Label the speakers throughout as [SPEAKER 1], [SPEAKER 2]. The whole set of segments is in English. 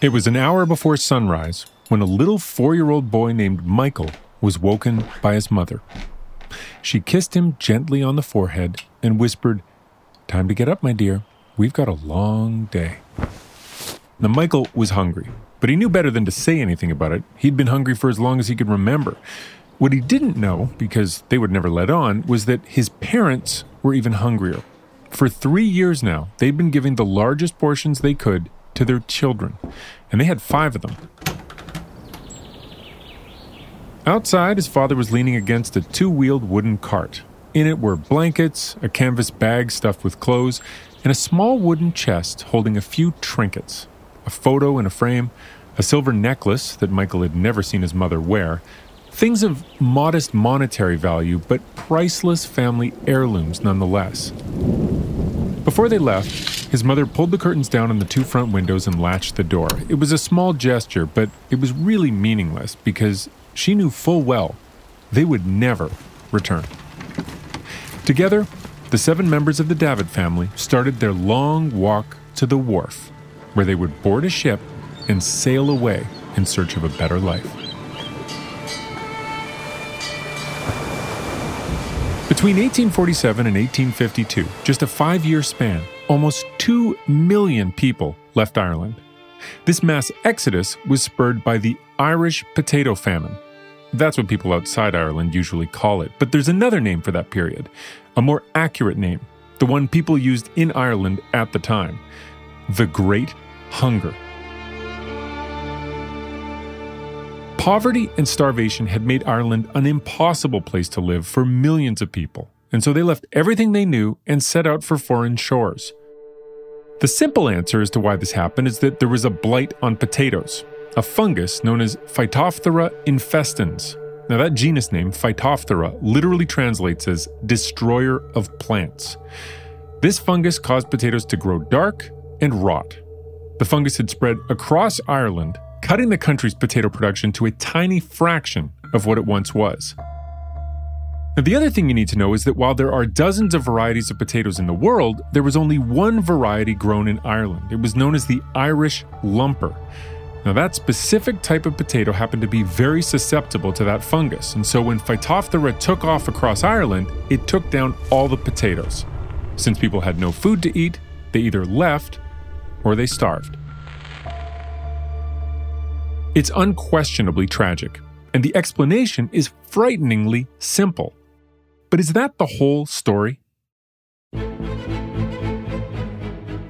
[SPEAKER 1] It was an hour before sunrise when a little four year old boy named Michael was woken by his mother. She kissed him gently on the forehead and whispered, Time to get up, my dear. We've got a long day. Now, Michael was hungry, but he knew better than to say anything about it. He'd been hungry for as long as he could remember. What he didn't know, because they would never let on, was that his parents were even hungrier. For three years now, they'd been giving the largest portions they could to their children, and they had five of them. Outside, his father was leaning against a two wheeled wooden cart. In it were blankets, a canvas bag stuffed with clothes, and a small wooden chest holding a few trinkets a photo in a frame, a silver necklace that Michael had never seen his mother wear, things of modest monetary value, but priceless family heirlooms nonetheless. Before they left, his mother pulled the curtains down on the two front windows and latched the door. It was a small gesture, but it was really meaningless because she knew full well they would never return. Together, the seven members of the Davitt family started their long walk to the wharf, where they would board a ship and sail away in search of a better life. Between 1847 and 1852, just a five year span, almost 2 million people left Ireland. This mass exodus was spurred by the Irish potato famine. That's what people outside Ireland usually call it, but there's another name for that period, a more accurate name, the one people used in Ireland at the time the Great Hunger. Poverty and starvation had made Ireland an impossible place to live for millions of people, and so they left everything they knew and set out for foreign shores. The simple answer as to why this happened is that there was a blight on potatoes, a fungus known as Phytophthora infestans. Now, that genus name, Phytophthora, literally translates as destroyer of plants. This fungus caused potatoes to grow dark and rot. The fungus had spread across Ireland, cutting the country's potato production to a tiny fraction of what it once was. Now, the other thing you need to know is that while there are dozens of varieties of potatoes in the world, there was only one variety grown in Ireland. It was known as the Irish lumper. Now, that specific type of potato happened to be very susceptible to that fungus, and so when Phytophthora took off across Ireland, it took down all the potatoes. Since people had no food to eat, they either left or they starved. It's unquestionably tragic, and the explanation is frighteningly simple. But is that the whole story?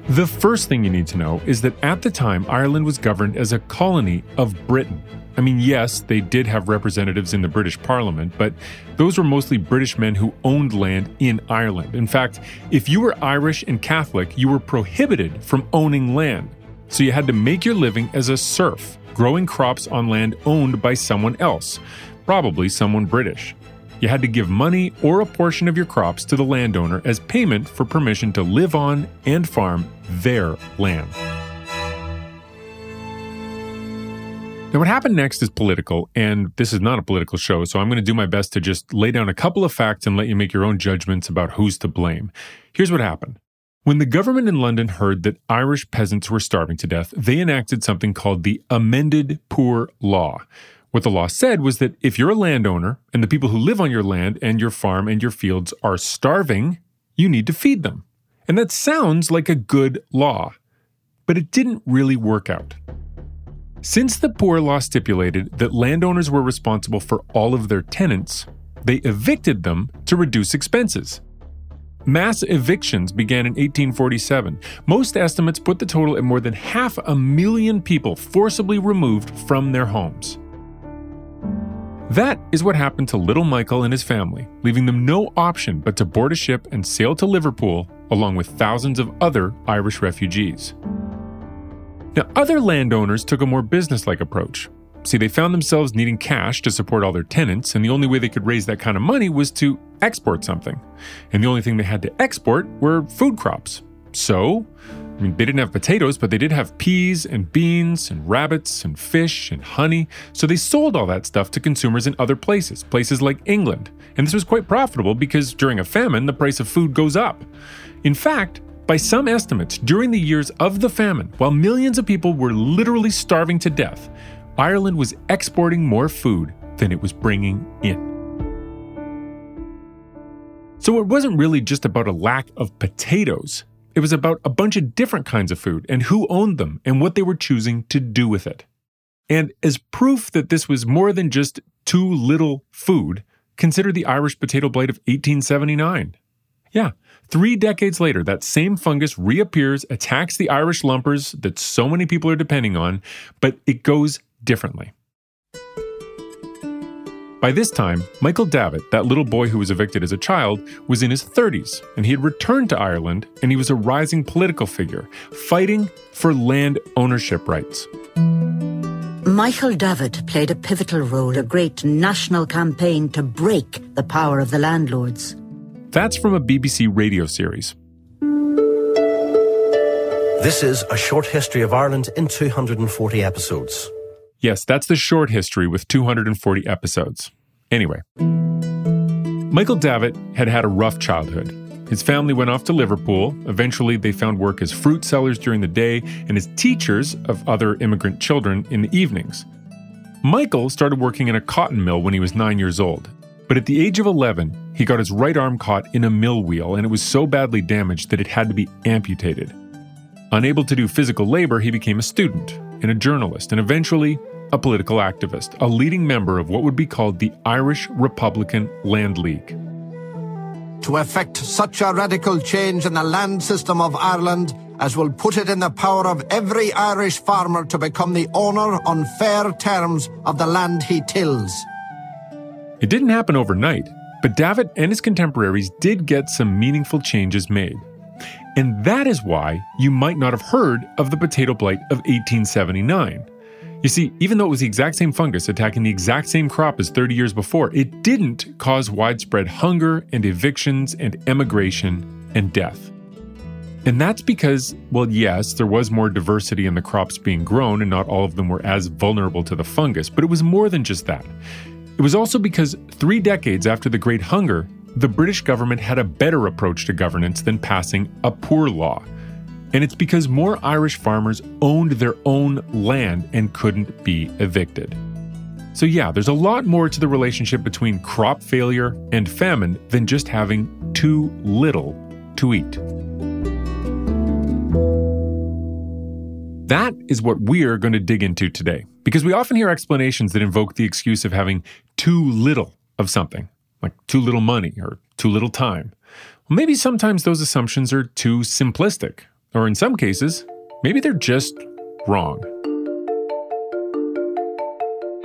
[SPEAKER 1] The first thing you need to know is that at the time, Ireland was governed as a colony of Britain. I mean, yes, they did have representatives in the British Parliament, but those were mostly British men who owned land in Ireland. In fact, if you were Irish and Catholic, you were prohibited from owning land. So you had to make your living as a serf, growing crops on land owned by someone else, probably someone British. You had to give money or a portion of your crops to the landowner as payment for permission to live on and farm their land. Now, what happened next is political, and this is not a political show, so I'm going to do my best to just lay down a couple of facts and let you make your own judgments about who's to blame. Here's what happened. When the government in London heard that Irish peasants were starving to death, they enacted something called the Amended Poor Law. What the law said was that if you're a landowner and the people who live on your land and your farm and your fields are starving, you need to feed them. And that sounds like a good law, but it didn't really work out. Since the poor law stipulated that landowners were responsible for all of their tenants, they evicted them to reduce expenses. Mass evictions began in 1847. Most estimates put the total at more than half a million people forcibly removed from their homes. That is what happened to little Michael and his family, leaving them no option but to board a ship and sail to Liverpool along with thousands of other Irish refugees. Now, other landowners took a more businesslike approach. See, they found themselves needing cash to support all their tenants, and the only way they could raise that kind of money was to export something. And the only thing they had to export were food crops. So, I mean, they didn't have potatoes, but they did have peas and beans and rabbits and fish and honey. So they sold all that stuff to consumers in other places, places like England. And this was quite profitable because during a famine, the price of food goes up. In fact, By some estimates, during the years of the famine, while millions of people were literally starving to death, Ireland was exporting more food than it was bringing in. So it wasn't really just about a lack of potatoes. It was about a bunch of different kinds of food and who owned them and what they were choosing to do with it. And as proof that this was more than just too little food, consider the Irish potato blight of 1879. Yeah, three decades later, that same fungus reappears, attacks the Irish lumpers that so many people are depending on, but it goes differently. By this time, Michael Davitt, that little boy who was evicted as a child, was in his 30s, and he had returned to Ireland, and he was a rising political figure, fighting for land ownership rights.
[SPEAKER 2] Michael Davitt played a pivotal role, a great national campaign to break the power of the landlords.
[SPEAKER 1] That's from a BBC radio series.
[SPEAKER 3] This is a short history of Ireland in 240 episodes.
[SPEAKER 1] Yes, that's the short history with 240 episodes. Anyway, Michael Davitt had had a rough childhood. His family went off to Liverpool. Eventually, they found work as fruit sellers during the day and as teachers of other immigrant children in the evenings. Michael started working in a cotton mill when he was nine years old. But at the age of 11, he got his right arm caught in a mill wheel and it was so badly damaged that it had to be amputated. Unable to do physical labor, he became a student and a journalist, and eventually a political activist, a leading member of what would be called the Irish Republican Land League.
[SPEAKER 4] To effect such a radical change in the land system of Ireland as will put it in the power of every Irish farmer to become the owner on fair terms of the land he tills.
[SPEAKER 1] It didn't happen overnight, but Davitt and his contemporaries did get some meaningful changes made. And that is why you might not have heard of the potato blight of 1879. You see, even though it was the exact same fungus attacking the exact same crop as 30 years before, it didn't cause widespread hunger and evictions and emigration and death. And that's because, well, yes, there was more diversity in the crops being grown, and not all of them were as vulnerable to the fungus, but it was more than just that. It was also because three decades after the Great Hunger, the British government had a better approach to governance than passing a poor law. And it's because more Irish farmers owned their own land and couldn't be evicted. So, yeah, there's a lot more to the relationship between crop failure and famine than just having too little to eat. That is what we're going to dig into today, because we often hear explanations that invoke the excuse of having too little of something like too little money or too little time. Well, maybe sometimes those assumptions are too simplistic, or in some cases, maybe they're just wrong.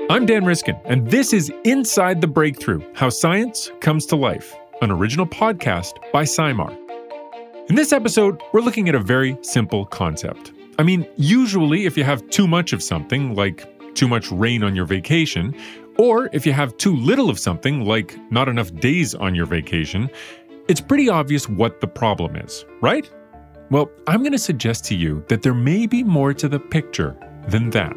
[SPEAKER 1] I'm Dan Riskin, and this is Inside the Breakthrough How Science Comes to Life, an original podcast by SciMar. In this episode, we're looking at a very simple concept. I mean, usually, if you have too much of something, like too much rain on your vacation, or if you have too little of something, like not enough days on your vacation, it's pretty obvious what the problem is, right? Well, I'm going to suggest to you that there may be more to the picture than that.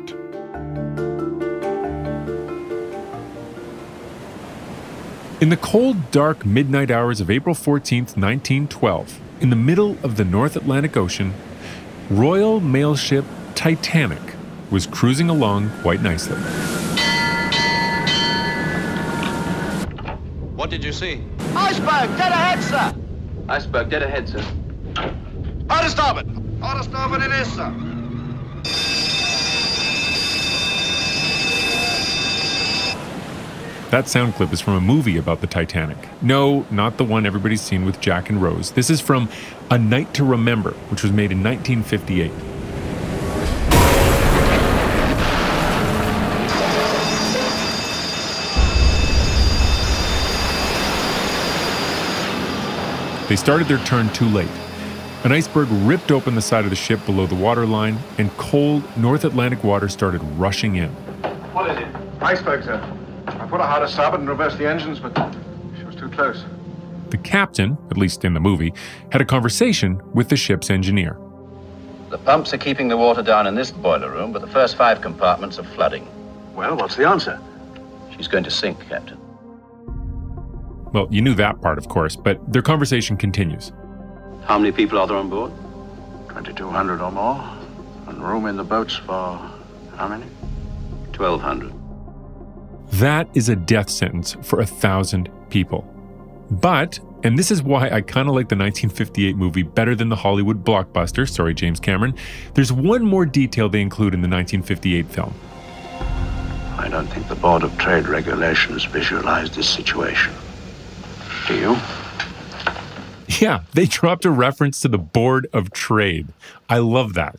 [SPEAKER 1] In the cold, dark midnight hours of April 14, 1912, in the middle of the North Atlantic Ocean, Royal Mail Ship Titanic was cruising along quite nicely.
[SPEAKER 5] What did you see?
[SPEAKER 6] Iceberg, dead ahead, sir.
[SPEAKER 5] Iceberg dead ahead, sir.
[SPEAKER 6] Out of starboard. Out of starboard it is, sir.
[SPEAKER 1] That sound clip is from a movie about the Titanic. No, not the one everybody's seen with Jack and Rose. This is from A Night to Remember, which was made in 1958. They started their turn too late. An iceberg ripped open the side of the ship below the waterline, and cold North Atlantic water started rushing in.
[SPEAKER 7] What is it? Iceberg, sir. I put a hard starboard and reversed the engines, but she was too close.
[SPEAKER 1] The captain, at least in the movie, had a conversation with the ship's engineer.
[SPEAKER 5] The pumps are keeping the water down in this boiler room, but the first five compartments are flooding.
[SPEAKER 7] Well, what's the answer?
[SPEAKER 5] She's going to sink, Captain.
[SPEAKER 1] Well, you knew that part, of course, but their conversation continues.
[SPEAKER 5] How many people are there on board?
[SPEAKER 6] 2,200 or more. And room in the boats for how many?
[SPEAKER 5] 1,200.
[SPEAKER 1] That is a death sentence for a thousand people. But, and this is why I kind of like the 1958 movie better than the Hollywood blockbuster, sorry, James Cameron, there's one more detail they include in the 1958 film.
[SPEAKER 6] I don't think the Board of Trade Regulations visualized this situation. Do you?
[SPEAKER 1] Yeah, they dropped a reference to the Board of Trade. I love that.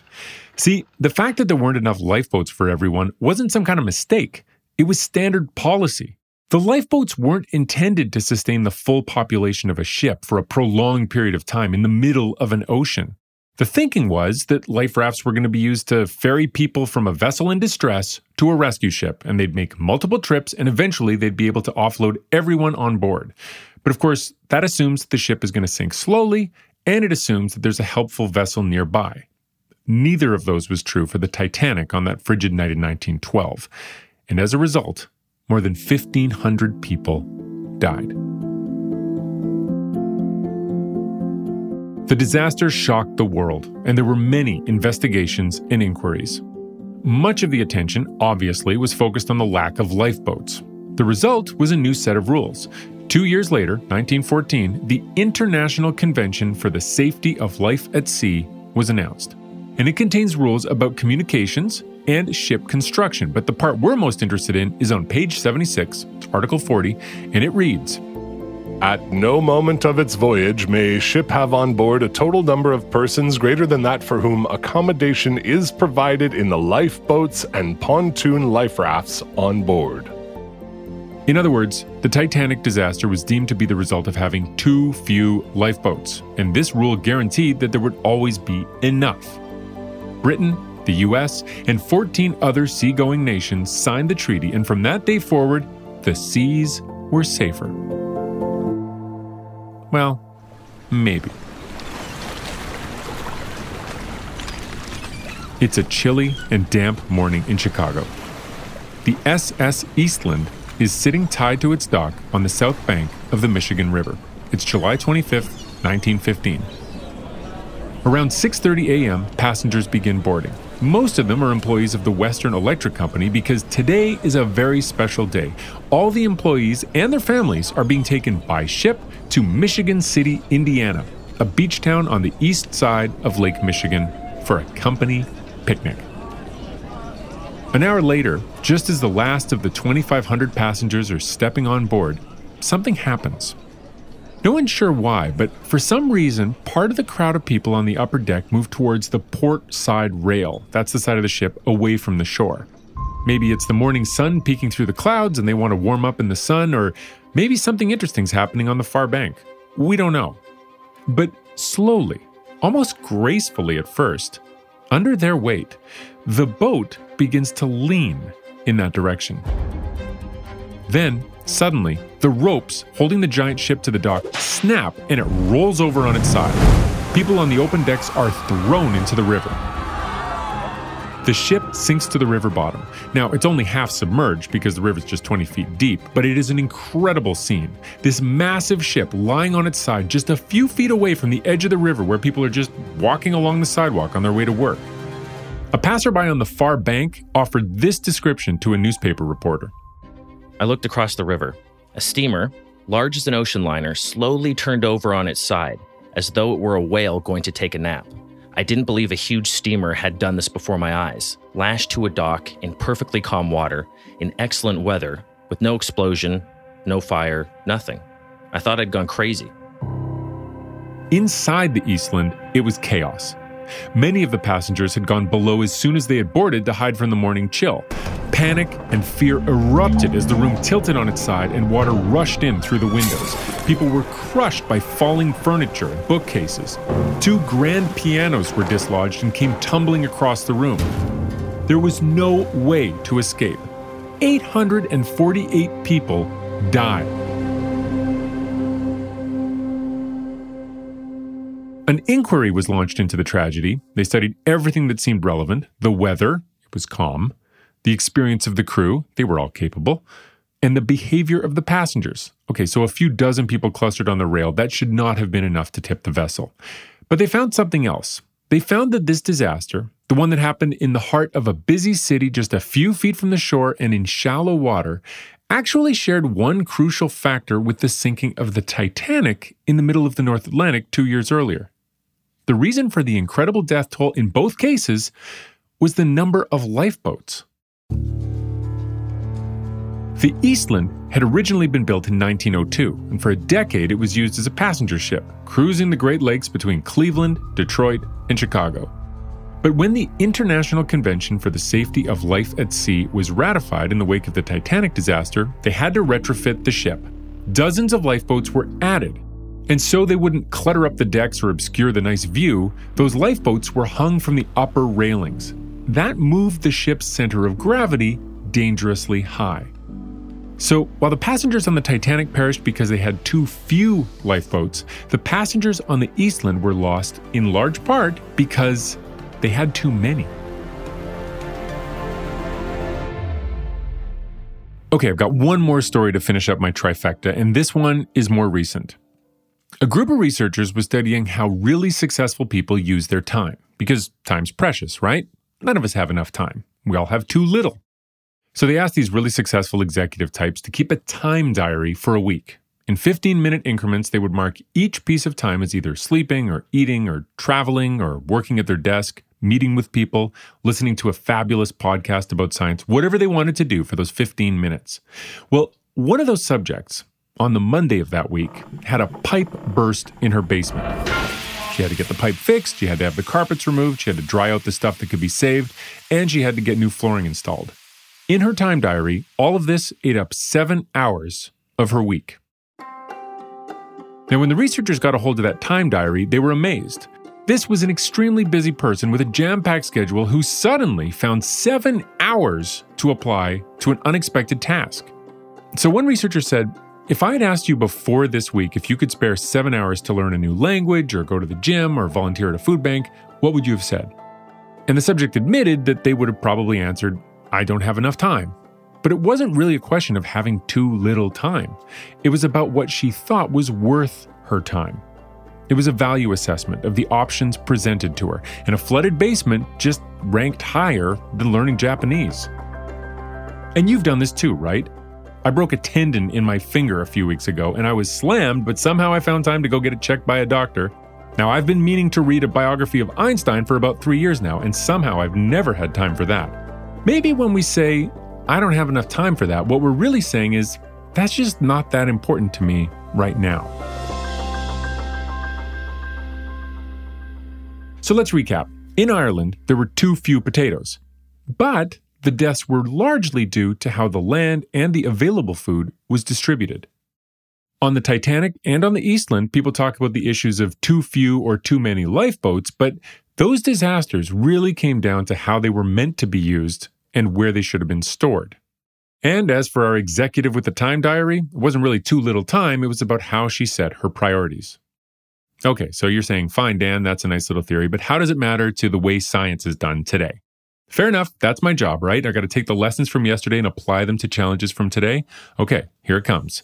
[SPEAKER 1] See, the fact that there weren't enough lifeboats for everyone wasn't some kind of mistake. It was standard policy. The lifeboats weren't intended to sustain the full population of a ship for a prolonged period of time in the middle of an ocean. The thinking was that life rafts were going to be used to ferry people from a vessel in distress to a rescue ship, and they'd make multiple trips, and eventually they'd be able to offload everyone on board. But of course, that assumes the ship is going to sink slowly, and it assumes that there's a helpful vessel nearby. Neither of those was true for the Titanic on that frigid night in 1912. And as a result, more than 1,500 people died. The disaster shocked the world, and there were many investigations and inquiries. Much of the attention, obviously, was focused on the lack of lifeboats. The result was a new set of rules. Two years later, 1914, the International Convention for the Safety of Life at Sea was announced. And it contains rules about communications and ship construction. But the part we're most interested in is on page 76, Article 40, and it reads
[SPEAKER 8] at no moment of its voyage may a ship have on board a total number of persons greater than that for whom accommodation is provided in the lifeboats and pontoon life rafts on board.
[SPEAKER 1] In other words, the Titanic disaster was deemed to be the result of having too few lifeboats, and this rule guaranteed that there would always be enough. Britain, the US, and 14 other seagoing nations signed the treaty, and from that day forward, the seas were safer. Well, maybe. It's a chilly and damp morning in Chicago. The SS Eastland is sitting tied to its dock on the south bank of the Michigan River. It's July 25th, 1915. Around 6:30 a.m., passengers begin boarding. Most of them are employees of the Western Electric Company because today is a very special day. All the employees and their families are being taken by ship to Michigan City, Indiana, a beach town on the east side of Lake Michigan, for a company picnic. An hour later, just as the last of the 2,500 passengers are stepping on board, something happens. No one's sure why, but for some reason, part of the crowd of people on the upper deck moved towards the port side rail. That's the side of the ship away from the shore. Maybe it's the morning sun peeking through the clouds and they want to warm up in the sun, or maybe something interesting's happening on the far bank. We don't know. But slowly, almost gracefully at first, under their weight, the boat begins to lean in that direction. Then, suddenly, the ropes holding the giant ship to the dock snap and it rolls over on its side. People on the open decks are thrown into the river. The ship sinks to the river bottom. Now, it's only half submerged because the river's just 20 feet deep, but it is an incredible scene. This massive ship lying on its side just a few feet away from the edge of the river where people are just walking along the sidewalk on their way to work. A passerby on the far bank offered this description to a newspaper reporter.
[SPEAKER 9] I looked across the river. A steamer, large as an ocean liner, slowly turned over on its side, as though it were a whale going to take a nap. I didn't believe a huge steamer had done this before my eyes, lashed to a dock in perfectly calm water, in excellent weather, with no explosion, no fire, nothing. I thought I'd gone crazy.
[SPEAKER 1] Inside the Eastland, it was chaos. Many of the passengers had gone below as soon as they had boarded to hide from the morning chill. Panic and fear erupted as the room tilted on its side and water rushed in through the windows. People were crushed by falling furniture and bookcases. Two grand pianos were dislodged and came tumbling across the room. There was no way to escape. 848 people died. An inquiry was launched into the tragedy. They studied everything that seemed relevant the weather, it was calm, the experience of the crew, they were all capable, and the behavior of the passengers. Okay, so a few dozen people clustered on the rail, that should not have been enough to tip the vessel. But they found something else. They found that this disaster, the one that happened in the heart of a busy city just a few feet from the shore and in shallow water, actually shared one crucial factor with the sinking of the Titanic in the middle of the North Atlantic two years earlier. The reason for the incredible death toll in both cases was the number of lifeboats. The Eastland had originally been built in 1902, and for a decade it was used as a passenger ship, cruising the Great Lakes between Cleveland, Detroit, and Chicago. But when the International Convention for the Safety of Life at Sea was ratified in the wake of the Titanic disaster, they had to retrofit the ship. Dozens of lifeboats were added. And so they wouldn't clutter up the decks or obscure the nice view, those lifeboats were hung from the upper railings. That moved the ship's center of gravity dangerously high. So, while the passengers on the Titanic perished because they had too few lifeboats, the passengers on the Eastland were lost in large part because they had too many. Okay, I've got one more story to finish up my trifecta, and this one is more recent. A group of researchers was studying how really successful people use their time, because time's precious, right? None of us have enough time. We all have too little. So they asked these really successful executive types to keep a time diary for a week. In 15 minute increments, they would mark each piece of time as either sleeping or eating or traveling or working at their desk, meeting with people, listening to a fabulous podcast about science, whatever they wanted to do for those 15 minutes. Well, one of those subjects on the Monday of that week had a pipe burst in her basement. She had to get the pipe fixed, she had to have the carpets removed, she had to dry out the stuff that could be saved, and she had to get new flooring installed. In her time diary, all of this ate up seven hours of her week. Now, when the researchers got a hold of that time diary, they were amazed. This was an extremely busy person with a jam packed schedule who suddenly found seven hours to apply to an unexpected task. So, one researcher said, If I had asked you before this week if you could spare seven hours to learn a new language or go to the gym or volunteer at a food bank, what would you have said? And the subject admitted that they would have probably answered, I don't have enough time. But it wasn't really a question of having too little time. It was about what she thought was worth her time. It was a value assessment of the options presented to her, and a flooded basement just ranked higher than learning Japanese. And you've done this too, right? I broke a tendon in my finger a few weeks ago, and I was slammed, but somehow I found time to go get it checked by a doctor. Now, I've been meaning to read a biography of Einstein for about three years now, and somehow I've never had time for that. Maybe when we say, I don't have enough time for that, what we're really saying is, that's just not that important to me right now. So let's recap. In Ireland, there were too few potatoes, but the deaths were largely due to how the land and the available food was distributed. On the Titanic and on the Eastland, people talk about the issues of too few or too many lifeboats, but those disasters really came down to how they were meant to be used and where they should have been stored. And as for our executive with the time diary, it wasn't really too little time, it was about how she set her priorities. Okay, so you're saying, fine, Dan, that's a nice little theory, but how does it matter to the way science is done today? Fair enough, that's my job, right? I got to take the lessons from yesterday and apply them to challenges from today. Okay, here it comes.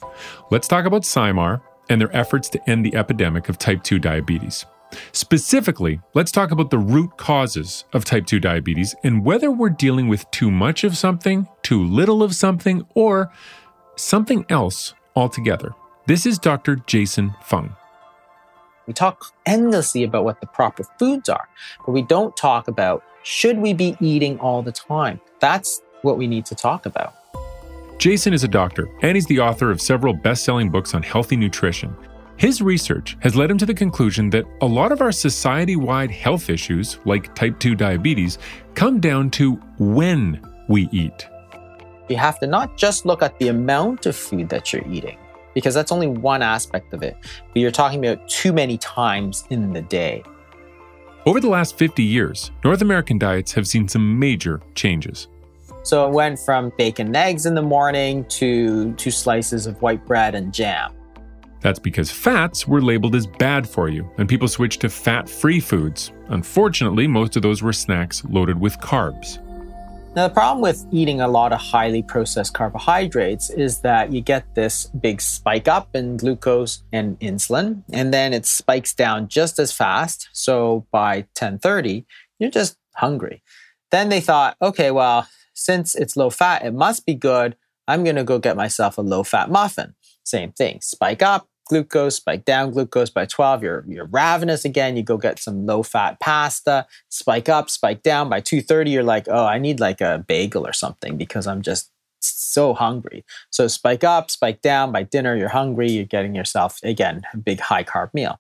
[SPEAKER 1] Let's talk about SciMar and their efforts to end the epidemic of type 2 diabetes. Specifically, let's talk about the root causes of type 2 diabetes and whether we're dealing with too much of something, too little of something, or something else altogether. This is Dr. Jason Fung.
[SPEAKER 10] We talk endlessly about what the proper foods are, but we don't talk about should we be eating all the time? That's what we need to talk about.
[SPEAKER 1] Jason is a doctor, and he's the author of several best selling books on healthy nutrition. His research has led him to the conclusion that a lot of our society wide health issues, like type 2 diabetes, come down to when we eat.
[SPEAKER 10] You have to not just look at the amount of food that you're eating, because that's only one aspect of it, but you're talking about too many times in the day.
[SPEAKER 1] Over the last 50 years, North American diets have seen some major changes.
[SPEAKER 10] So it went from bacon and eggs in the morning to two slices of white bread and jam.
[SPEAKER 1] That's because fats were labeled as bad for you, and people switched to fat free foods. Unfortunately, most of those were snacks loaded with carbs.
[SPEAKER 10] Now, the problem with eating a lot of highly processed carbohydrates is that you get this big spike up in glucose and insulin, and then it spikes down just as fast. So by 1030, you're just hungry. Then they thought, okay, well, since it's low fat, it must be good. I'm going to go get myself a low fat muffin. Same thing, spike up, glucose, spike down glucose by 12. You're, you're ravenous again. You go get some low fat pasta, spike up, spike down by 2.30. You're like, oh, I need like a bagel or something because I'm just so hungry. So spike up, spike down by dinner. You're hungry. You're getting yourself, again, a big high carb meal.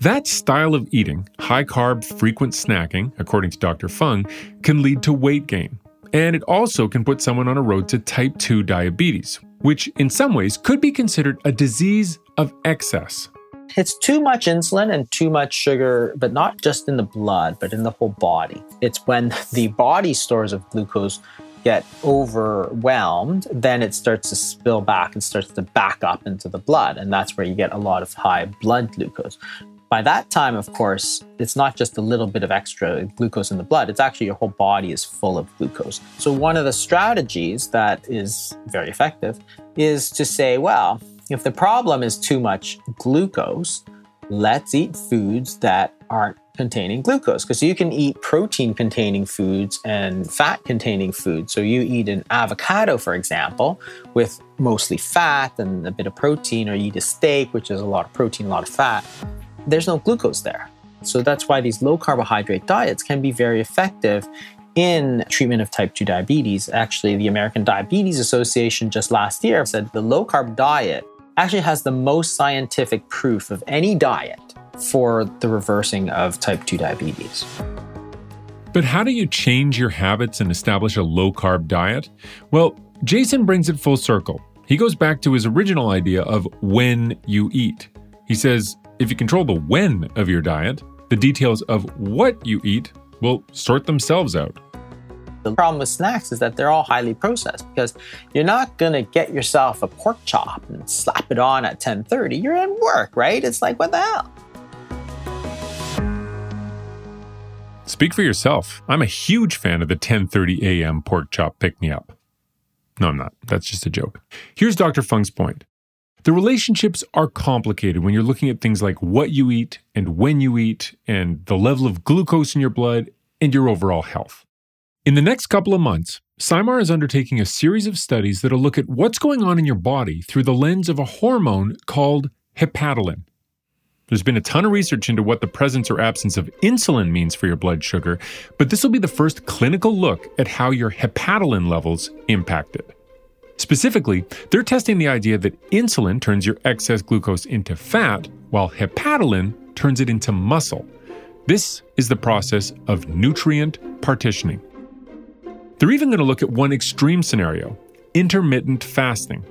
[SPEAKER 1] That style of eating, high carb, frequent snacking, according to Dr. Fung, can lead to weight gain. And it also can put someone on a road to type 2 diabetes, which in some ways could be considered a disease of excess.
[SPEAKER 10] It's too much insulin and too much sugar, but not just in the blood, but in the whole body. It's when the body stores of glucose get overwhelmed, then it starts to spill back and starts to back up into the blood. And that's where you get a lot of high blood glucose. By that time, of course, it's not just a little bit of extra glucose in the blood, it's actually your whole body is full of glucose. So, one of the strategies that is very effective is to say, well, if the problem is too much glucose, let's eat foods that aren't containing glucose because you can eat protein containing foods and fat containing foods. So you eat an avocado, for example, with mostly fat and a bit of protein, or you eat a steak, which is a lot of protein, a lot of fat there's no glucose there. So that's why these low carbohydrate diets can be very effective in treatment of type 2 diabetes. Actually, the American Diabetes Association just last year said the low carb diet actually has the most scientific proof of any diet for the reversing of type 2 diabetes.
[SPEAKER 1] But how do you change your habits and establish a low carb diet? Well, Jason brings it full circle. He goes back to his original idea of when you eat. He says if you control the when of your diet, the details of what you eat will sort themselves out.
[SPEAKER 10] The problem with snacks is that they're all highly processed because you're not going to get yourself a pork chop and slap it on at 10:30. You're at work, right? It's like what the hell?
[SPEAKER 1] Speak for yourself. I'm a huge fan of the 10:30 a.m. pork chop pick me up. No, I'm not. That's just a joke. Here's Dr. Fung's point. The relationships are complicated when you're looking at things like what you eat and when you eat and the level of glucose in your blood and your overall health. In the next couple of months, SciMar is undertaking a series of studies that'll look at what's going on in your body through the lens of a hormone called hepatalin. There's been a ton of research into what the presence or absence of insulin means for your blood sugar, but this will be the first clinical look at how your hepatalin levels impact it. Specifically, they're testing the idea that insulin turns your excess glucose into fat, while hepatalin turns it into muscle. This is the process of nutrient partitioning. They're even going to look at one extreme scenario intermittent fasting.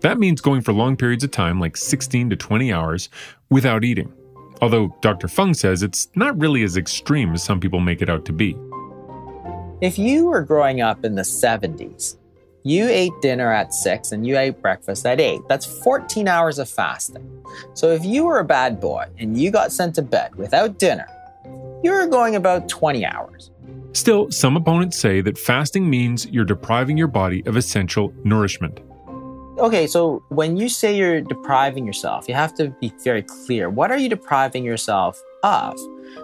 [SPEAKER 1] That means going for long periods of time, like 16 to 20 hours, without eating. Although Dr. Fung says it's not really as extreme as some people make it out to be.
[SPEAKER 10] If you were growing up in the 70s, you ate dinner at 6 and you ate breakfast at 8. That's 14 hours of fasting. So if you were a bad boy and you got sent to bed without dinner, you were going about 20 hours.
[SPEAKER 1] Still, some opponents say that fasting means you're depriving your body of essential nourishment.
[SPEAKER 10] Okay, so when you say you're depriving yourself, you have to be very clear. What are you depriving yourself of?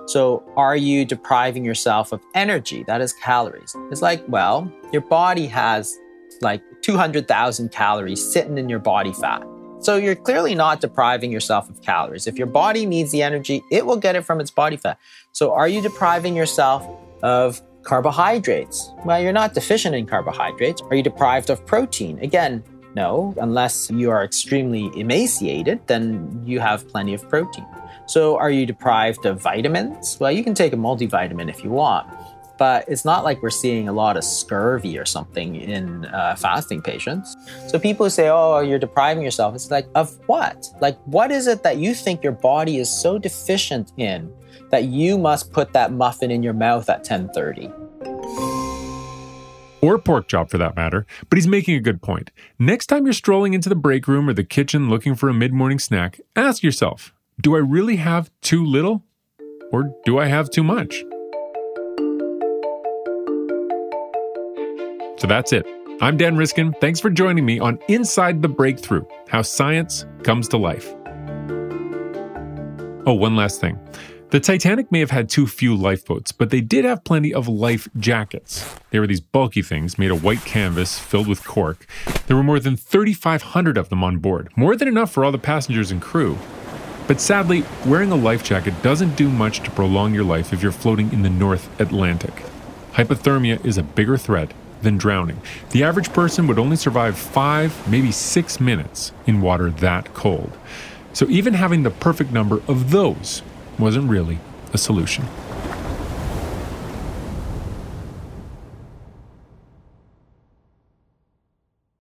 [SPEAKER 10] So, are you depriving yourself of energy? That is calories. It's like, well, your body has like 200,000 calories sitting in your body fat. So you're clearly not depriving yourself of calories. If your body needs the energy, it will get it from its body fat. So are you depriving yourself of carbohydrates? Well, you're not deficient in carbohydrates. Are you deprived of protein? Again, no, unless you are extremely emaciated, then you have plenty of protein. So, are you deprived of vitamins? Well, you can take a multivitamin if you want but it's not like we're seeing a lot of scurvy or something in uh, fasting patients. So people say, oh, you're depriving yourself. It's like, of what? Like, what is it that you think your body is so deficient in that you must put that muffin in your mouth at 1030?
[SPEAKER 1] Or pork chop for that matter, but he's making a good point. Next time you're strolling into the break room or the kitchen looking for a mid morning snack, ask yourself do I really have too little? Or do I have too much? So that's it. I'm Dan Riskin. Thanks for joining me on Inside the Breakthrough How Science Comes to Life. Oh, one last thing. The Titanic may have had too few lifeboats, but they did have plenty of life jackets. They were these bulky things made of white canvas filled with cork. There were more than 3,500 of them on board, more than enough for all the passengers and crew. But sadly, wearing a life jacket doesn't do much to prolong your life if you're floating in the North Atlantic. Hypothermia is a bigger threat than drowning. The average person would only survive five, maybe six minutes in water that cold. So even having the perfect number of those wasn't really a solution.